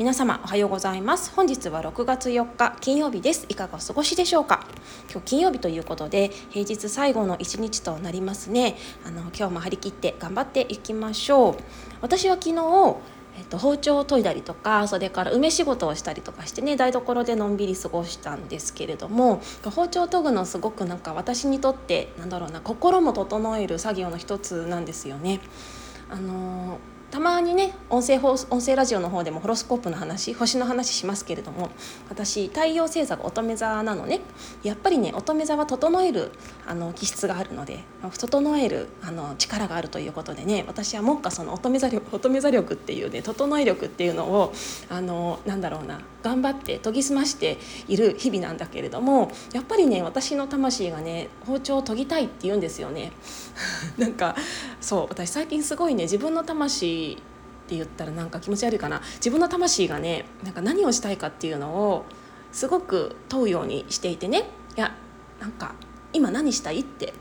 皆様おはようございます。本日は6月4日金曜日です。いかがお過ごしでしょうか？今日金曜日ということで平日最後の一日となりますね。あの今日も張り切って頑張っていきましょう。私は昨日えっと、包丁を研いだりとかそれから梅仕事をしたりとかしてね台所でのんびり過ごしたんですけれども包丁を研ぐのすごくなんか私にとってなんだろうな心も整える作業の一つなんですよね。あのーたまにね音声放音声ラジオの方でもホロスコープの話星の話しますけれども私太陽星座が乙女座なのね。やっぱりね乙女座は整えるあの気質があるので整えるあの力があるということでね私は目下その乙女座力乙女座力っていうね整え力っていうのをあのなんだろうな頑張って研ぎ澄ましている日々なんだけれどもやっぱりね私の魂がね包丁を研ぎたいって言うんですよね。なんかそう私最近すごいね自分の魂って言ったらなんか気持ち悪いかな。自分の魂がねなんか何をしたいかっていうのをすごく問うようにしていてね。いやなんか今何したいって。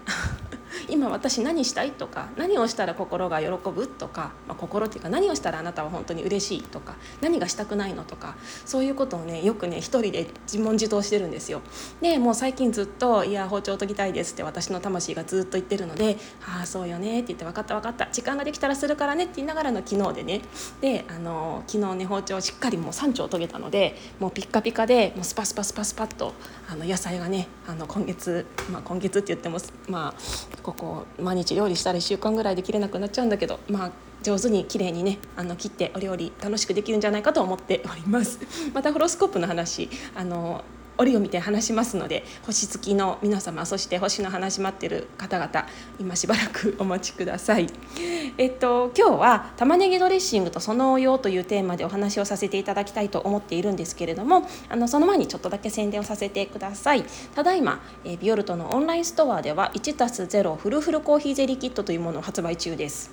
今私何したいとか何をしたら心が喜ぶとか、まあ、心っていうか何をしたらあなたは本当に嬉しいとか何がしたくないのとかそういうことをねよくね一人で自問自答してるんですよ。でもう最近ずっと「いや包丁研ぎたいです」って私の魂がずっと言ってるので「ああそうよね」って言って「分かった分かった時間ができたらするからね」って言いながらの昨日でねであの昨日ね包丁しっかりもう3丁研げたのでもうピッカピカでもうスパスパスパスパッとあの野菜がねあの今月、まあ、今月って言ってもまあこう毎日料理したら1週間ぐらいで切れなくなっちゃうんだけどまあ上手に綺麗にねあの切ってお料理楽しくできるんじゃないかと思っております。またホロスコープの話あの折を見て話しますので星付きの皆様そして星の話待ってる方々今しばらくお待ちください。えっと今日は玉ねぎドレッシングとその応用というテーマでお話をさせていただきたいと思っているんですけれどもあのその前にちょっとだけ宣伝をさせてください。ただいま、えビオルトのオンラインストアでは 1+0 フルフルコーヒーゼリーキットというものを発売中です。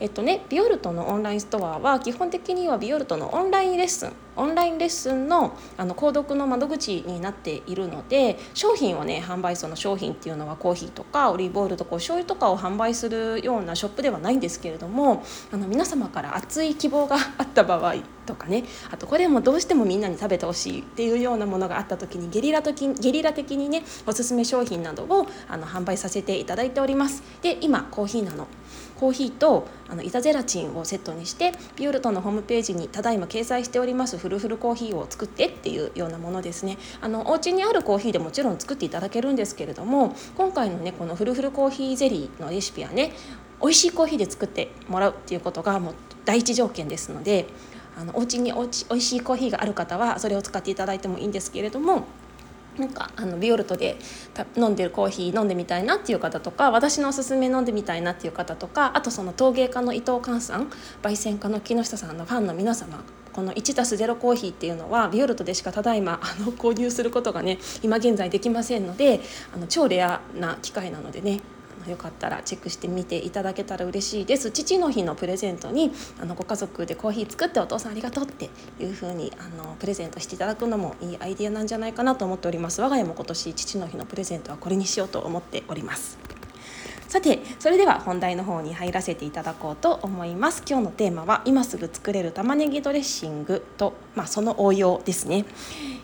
えっとね、ビオルトのオンラインストアは基本的にはビオルトのオンラインレッスンオンラインレッスンのあの購読の窓口になっているので商品をね販売その商品っていうのはコーヒーとかオリーブオイルとかお醤油とかを販売するようなショップではないんですけれどもあの皆様から熱い希望があった場合とかねあとこれもどうしてもみんなに食べてほしいっていうようなものがあった時にゲリラ的ゲリラ的にねおすすめ商品などをあの販売させていただいております。で今コーヒーなのコーヒーとあの板ゼラチンをセットにしてビオルトのホームページにただいま掲載しておりますフルフルコーヒーを作ってっていうようなものですね。あのお家にあるコーヒーでもちろん作っていただけるんですけれども今回のねこのフルフルコーヒーゼリーのレシピはね美味しいコーヒーで作ってもらうっていうことがもう第一条件ですのであのお家におち美味しいコーヒーがある方はそれを使っていただいてもいいんですけれどもなんかあのビオルトで飲んでるコーヒー飲んでみたいなっていう方とか私のおすすめ飲んでみたいなっていう方とかあとその陶芸家の伊藤寛さん焙煎家の木下さんのファンの皆様この 1+0 コーヒーっていうのはビオルトでしかただいまあの購入することがね今現在できませんのであの超レアな機会なのでねよかったらチェックしてみていただけたら嬉しいです。父の日のプレゼントにあのご家族でコーヒー作ってお父さんありがとうっていう風にあのプレゼントしていただくのもいいアイディアなんじゃないかなと思っております。我が家も今年父の日のプレゼントはこれにしようと思っております。さてそれでは本題の方に入らせていただこうと思います。今日のテーマは今すぐ作れる玉ねぎドレッシングと、まあ、その応用ですね。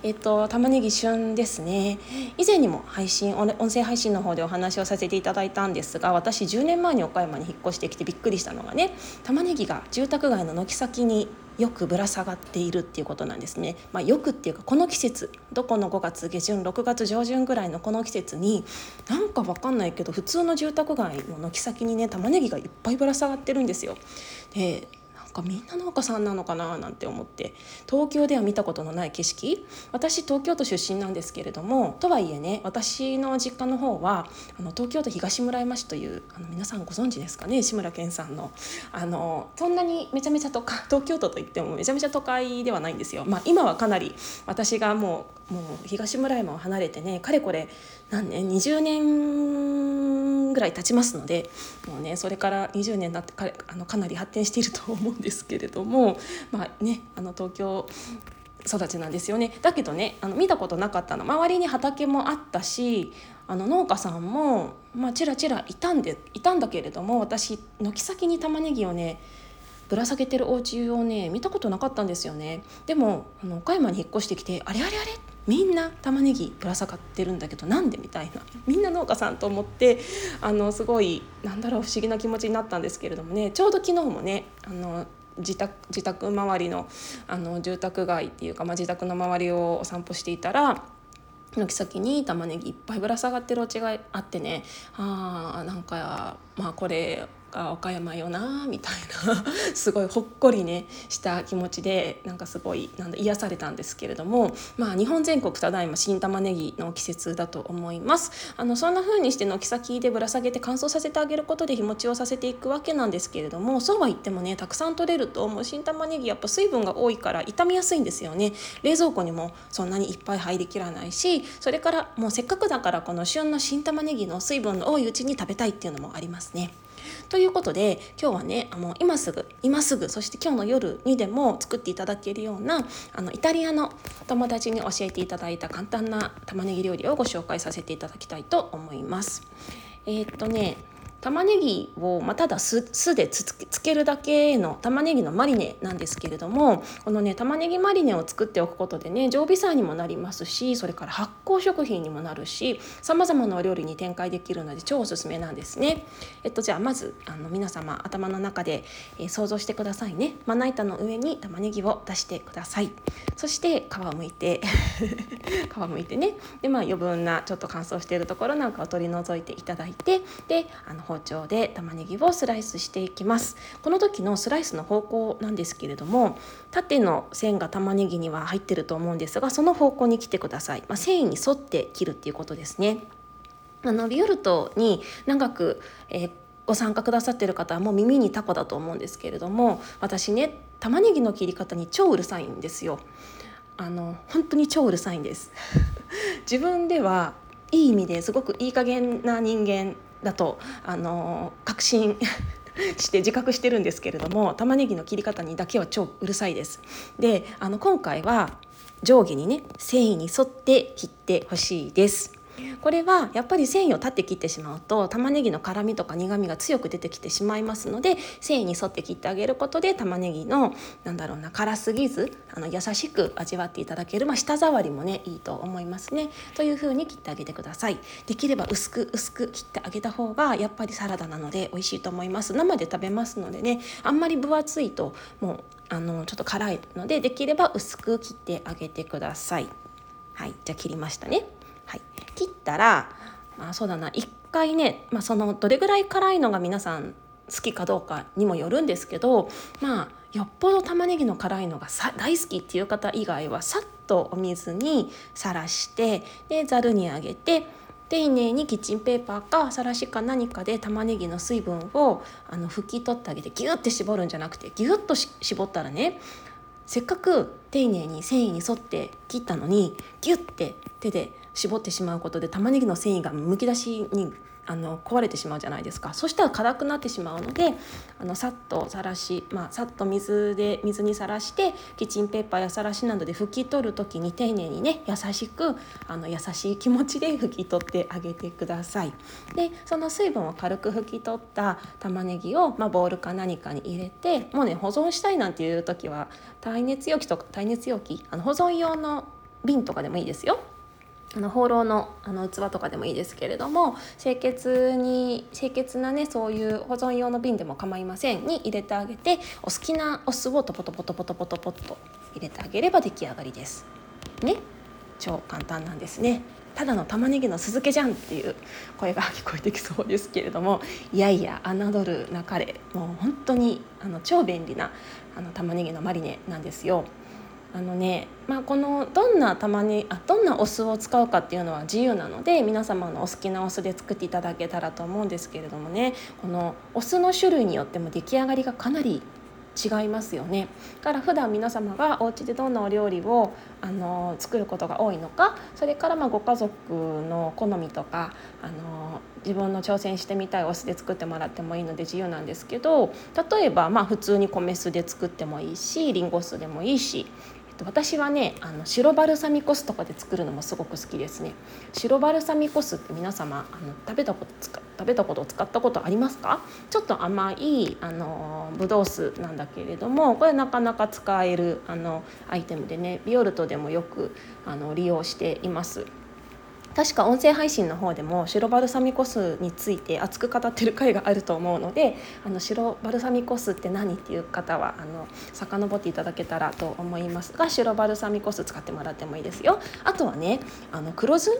えっと玉ねぎ旬ですね。以前にも配信音声配信の方でお話をさせていただいたんですが私10年前に岡山に引っ越してきてびっくりしたのがね玉ねぎが住宅街の軒先によくぶら下がっているっていうことなんですね。まあ、よくっていうかこの季節どこの5月下旬6月上旬ぐらいのこの季節になんかわかんないけど普通の住宅街の軒先にね玉ねぎがいっぱいぶら下がってるんですよ。でかみんな農家さんなのかななんて思って東京では見たことのない景色私東京都出身なんですけれどもとはいえね私の実家の方はあの東京都東村山市というあの皆さんご存知ですかね志村けんさんのあのそんなにめちゃめちゃ都会東京都といってもめちゃめちゃ都会ではないんですよ。まあ、今はかなり私がもうもう東村山を離れてねかれこれ何年20年ぐらい経ちますのでもうねそれから20年になってかあのかなり発展していると思うんですけれども まあねあの東京育ちなんですよね。だけどねあの見たことなかったの。周りに畑もあったしあの農家さんも、まあ、ちらちらいたんでいたんだけれども私軒先に玉ねぎをねぶら下げてるお家をね見たことなかったんですよね。でもあの岡山に引っ越してきてあれあれあれみんな玉ねぎぶら下がってるんだけどなんでみたいな。みんな農家さんと思ってあのすごいなんだろう不思議な気持ちになったんですけれどもね。ちょうど昨日もねあの自宅自宅周りのあの住宅街っていうか、まあ、自宅の周りをお散歩していたら軒先に玉ねぎいっぱいぶら下がってるお家があってね。あーなんかまあこれあ岡山よなみたいな すごいほっこりねした気持ちでなんかすごいなんだ癒されたんですけれどもまあ日本全国ただいま新玉ねぎの季節だと思いますあのそんな風にして軒先でぶら下げて乾燥させてあげることで日持ちをさせていくわけなんですけれどもそうは言ってもねたくさん取れるともう新玉ねぎやっぱ水分が多いから傷みやすいんですよね冷蔵庫にもそんなにいっぱい入りきらないしそれからもうせっかくだからこの旬の新玉ねぎの水分の多いうちに食べたいっていうのもありますね。ということで今日はねあの今すぐ今すぐそして今日の夜にでも作っていただけるようなあのイタリアの友達に教えていただいた簡単な玉ねぎ料理をご紹介させていただきたいと思います。えー、っとね玉ねぎを、まあ、ただ酢酢でつけるだけの玉ねぎのマリネなんですけれどもこのね玉ねぎマリネを作っておくことでね常備菜にもなりますしそれから発酵食品にもなるしさまざまなお料理に展開できるので超おすすめなんですね。えっとじゃあまずあの皆様頭の中で、えー、想像してくださいね。まな板の上に玉ねぎを出してください。そして皮をむいて 皮むいてねでまあ余分なちょっと乾燥しているところなんかを取り除いていただいてであの包丁で玉ねぎをスライスしていきます。この時のスライスの方向なんですけれども縦の線が玉ねぎには入ってると思うんですがその方向に来てください、まあ、繊維に沿って切るっていうことですね。あのビオルトに長く、えーご参加くださってる方はもう耳にタコだと思うんですけれども私ね玉ねぎの切り方に超うるさいんですよ。あの本当に超うるさいんです。自分ではいい意味ですごくいい加減な人間だとあの確信 して自覚してるんですけれども玉ねぎの切り方にだけは超うるさいです。であの今回は上下にね繊維に沿って切ってほしいです。これはやっぱり繊維を立って切ってしまうと玉ねぎの辛みとか苦みが強く出てきてしまいますので繊維に沿って切ってあげることで玉ねぎのなんだろうな辛すぎずあの優しく味わっていただける、まあ、舌触りもねいいと思いますね。という風に切ってあげてください。できれば薄く薄く切ってあげた方がやっぱりサラダなので美味しいと思います。生で食べますのでねあんまり分厚いともうあのちょっと辛いのでできれば薄く切ってあげてください。はい。じゃあ切りましたね。はい、切ったら、まあ、そうだな。1回ね、まあ、そのどれぐらい辛いのが皆さん好きかどうかにもよるんですけどまあよっぽど玉ねぎの辛いのが大好きっていう方以外はさっとお水にさらしてでざるにあげて丁寧にキッチンペーパーかさらしか何かで玉ねぎの水分をあの拭き取ってあげてギュッて絞るんじゃなくてギュッと絞ったらねせっかく丁寧に繊維に沿って切ったのにギュッて手で絞ってしまうことで玉ねぎの繊維がむき出しにあの壊れてしまうじゃないですかそしたら辛くなってしまうのであのさっとさらし、まあ、さっと水で水にさらしてキッチンペーパーやさらしなどで拭き取る時に丁寧にね優しくあの優しい気持ちで拭き取ってあげてください。でその水分を軽く拭き取った玉ねぎを、まあ、ボウルか何かに入れてもうね保存したいなんていう時は耐熱容器とか耐熱容器あの保存用の瓶とかでもいいですよ。あの放浪のあの器とかでもいいですけれども清潔に清潔なねそういう保存用の瓶でも構いませんに入れてあげてお好きなお酢をトポトポトポトポトポと入れてあげれば出来上がりです。ね超簡単なんですね。ただの玉ねぎの酢漬けじゃんっていう声が聞こえてきそうですけれどもいやいや侮るなかれもう本当にあの超便利なあの玉ねぎのマリネなんですよ。あのね、まあ、このどんなたまにあどんなお酢を使うかっていうのは自由なので皆様のお好きなお酢で作っていただけたらと思うんですけれどもねこのお酢の種類によっても出来上がりがかなり違いますよね。だから普段皆様がお家でどんなお料理をあの作ることが多いのかそれからまご家族の好みとかあの自分の挑戦してみたいお酢で作ってもらってもいいので自由なんですけど例えばまあ普通に米酢で作ってもいいしりんご酢でもいいし私はねあの白バルサミコ酢とかで作るのもすごく好きですね。白バルサミコ酢って皆様あの食べたこと食べたこと使ったことありますか？ちょっと甘いあのブドウ酢なんだけれどもこれなかなか使えるあのアイテムでねビオルトでもよくあの利用しています。確か音声配信の方でも白バルサミコ酢について熱く語ってる回があると思うのであの白バルサミコ酢って何っていう方はあの遡っていただけたらと思いますが白バルサミコ酢使ってもらってもいいですよ。あとはねあの黒酢？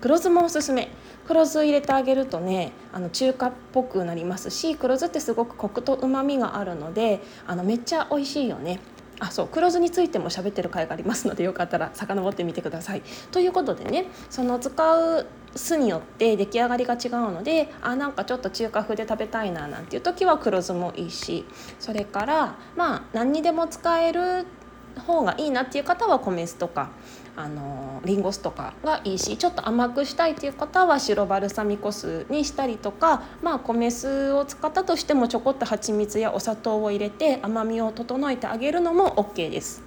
黒酢もおすすめ。黒酢入れてあげるとねあの中華っぽくなりますし黒酢ってすごくコクとうまみがあるのであのめっちゃ美味しいよね。あそう黒酢についても喋ってる回がありますのでよかったら遡ってみてください。ということでねその使う酢によって出来上がりが違うのであなんかちょっと中華風で食べたいななんていう時は黒酢もいいしそれからまあ何にでも使えるって方がいいなっていう方は米酢とかあのリンゴ酢とかがいいしちょっと甘くしたいっていう方は白バルサミコ酢にしたりとかまあ米酢を使ったとしてもちょこっと蜂蜜やお砂糖を入れて甘みを整えてあげるのも OK です。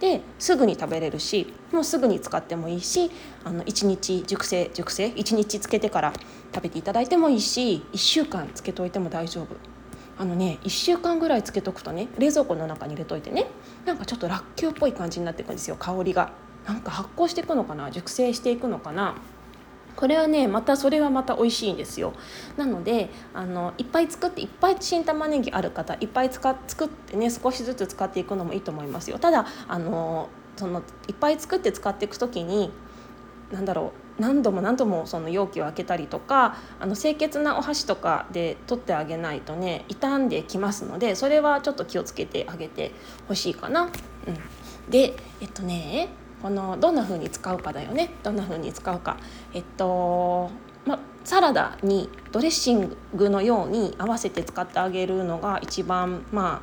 ですぐに食べれるしもうすぐに使ってもいいしあの1日熟成熟成？1日つけてから食べていただいてもいいし1週間つけといても大丈夫。あのね1週間ぐらいつけとくとね冷蔵庫の中に入れといてねなんかちょっとらっきょうっぽい感じになっていくんですよ香りが。なんか発酵していくのかな熟成していくのかな。これはねまたそれはまた美味しいんですよ。なのであのいっぱい作っていっぱい新玉ねぎある方いっぱい使作ってね少しずつ使っていくのもいいと思いますよ。ただあのそのいっぱい作って使っていく時に何だろう何度も何度もその容器を開けたりとかあの清潔なお箸とかで取ってあげないとね傷んできますのでそれはちょっと気をつけてあげてほしいかな。うん、でえっとねこのどんな風に使うかだよね。どんな風に使うか。えっとまサラダにドレッシングのように合わせて使ってあげるのが一番ま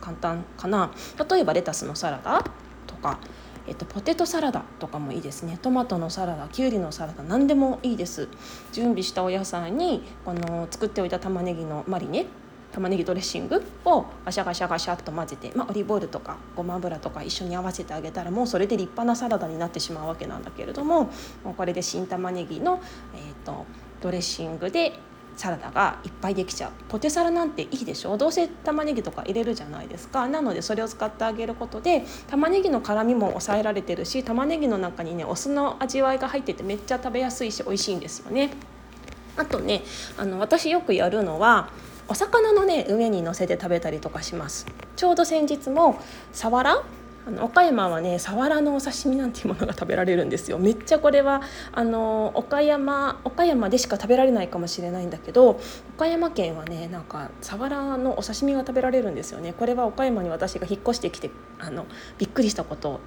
あ簡単かな。例えばレタスのサラダとか、えっと、ポテトサラダとかもいいですね。トマトのサラダきゅうりのサラダ何でもいいです。準備したお野菜にこの作っておいた玉ねぎのマリネ玉ねぎドレッシングをガシャガシャガシャっと混ぜて、まあ、オリーブオイルとかごま油とか一緒に合わせてあげたらもうそれで立派なサラダになってしまうわけなんだけれどももうこれで新玉ねぎの、えーと、ドレッシングでサラダがいっぱいできちゃう。ポテサラなんていいでしょ。どうせ玉ねぎとか入れるじゃないですか。なのでそれを使ってあげることで玉ねぎの辛みも抑えられてるし玉ねぎの中にねお酢の味わいが入っててめっちゃ食べやすいし美味しいんですよね。あとねあの私よくやるのはお魚のね上に乗せて食べたりとかします。ちょうど先日もサワラあの岡山はねサワラのお刺身なんていうものが食べられるんですよ。めっちゃこれはあの岡山岡山でしか食べられないかもしれないんだけど岡山県はねなんかサワラのお刺身が食べられるんですよね。これは岡山に私が引っ越してきてあのびっくりしたこと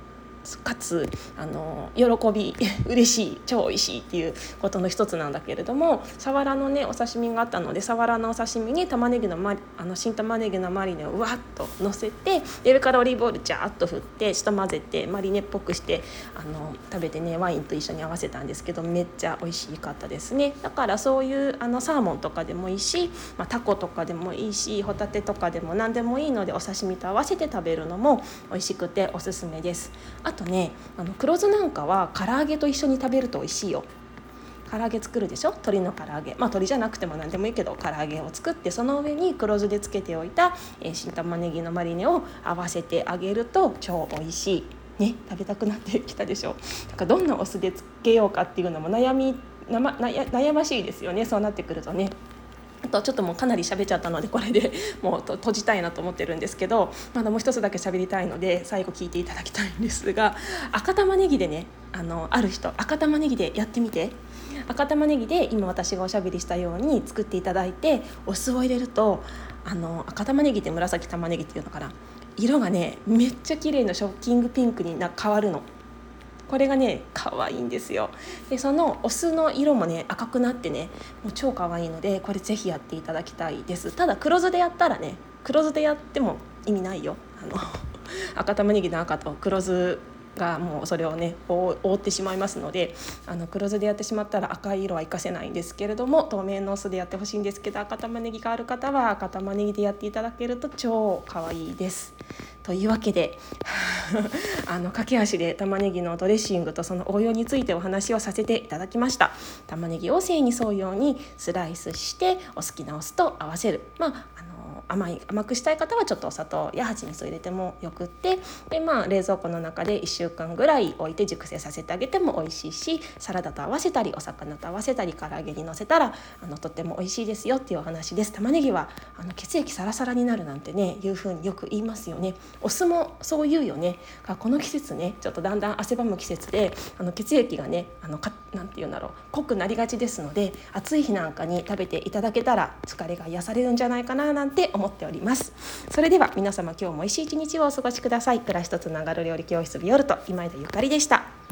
かつあの喜び 嬉しい超美味しいっていうことの一つなんだけれどもサワラのねお刺身があったのでサワラのお刺身に玉ねぎのマあの新玉ねぎのマリネをうわっとのせて上からオリーブオイルジャーっと振って下混ぜてマリネっぽくしてあの食べてねワインと一緒に合わせたんですけどめっちゃ美味しかったですねだからそういうあのサーモンとかでもいいし、まあ、タコとかでもいいしホタテとかでも何でもいいのでお刺身と合わせて食べるのも美味しくておすすめです。あとねあの黒酢なんかは唐揚げと一緒に食べると美味しいよ。唐揚げ作るでしょ？鶏の唐揚げ。まあ鶏じゃなくても何でもいいけど唐揚げを作ってその上に黒酢でつけておいた、えー、新玉ねぎのマリネを合わせてあげると超美味しい。ね食べたくなってきたでしょ？だからどんなお酢でつけようかっていうのも悩み悩ましいですよね。そうなってくるとね。あとちょっともうかなり喋っちゃったのでこれで もう閉じたいなと思ってるんですけどまだもう一つだけ喋りたいので最後聞いていただきたいんですが赤玉ねぎでねあのある人赤玉ねぎでやってみて赤玉ねぎで今私がおしゃべりしたように作っていただいてお酢を入れるとあの赤玉ねぎって紫玉ねぎっていうのかな色がねめっちゃ綺麗なショッキングピンクにな変わるの。これがね可愛いんですよ。でそのお酢の色もね赤くなってねもう超可愛いのでこれぜひやっていただきたいです。ただ黒酢でやったらね黒酢でやっても意味ないよ。あの 赤玉ねぎの赤と黒酢がもうそれをね覆ってしまいますのであの黒酢でやってしまったら赤い色は活かせないんですけれども透明の酢でやってほしいんですけど赤玉ねぎがある方は赤玉ねぎでやっていただけると超可愛いです。というわけで あの駆け足で玉ねぎのドレッシングとその応用についてお話をさせていただきました玉ねぎを繊維に沿うようにスライスしてお好きなお酢と合わせるまああの甘い甘くしたい方はちょっとお砂糖や蜂蜜を入れてもよくってで、まあ、冷蔵庫の中で1週間ぐらい置いて熟成させてあげても美味しいしサラダと合わせたりお魚と合わせたり唐揚げにのせたらあのとっても美味しいですよっていうお話です。玉ねぎはあの血液サラサラになるなんてねいうふうによく言いますよね。お酢もそう言うよね。この季節ねちょっとだんだん汗ばむ季節であの血液がねあのかなんて言うんだろう濃くなりがちですので暑い日なんかに食べていただけたら疲れが癒されるんじゃないかななんて思っております。それでは皆様今日も美味しい一日をお過ごしください。暮らしとつながる料理教室ビオルト今井田ゆかりでした。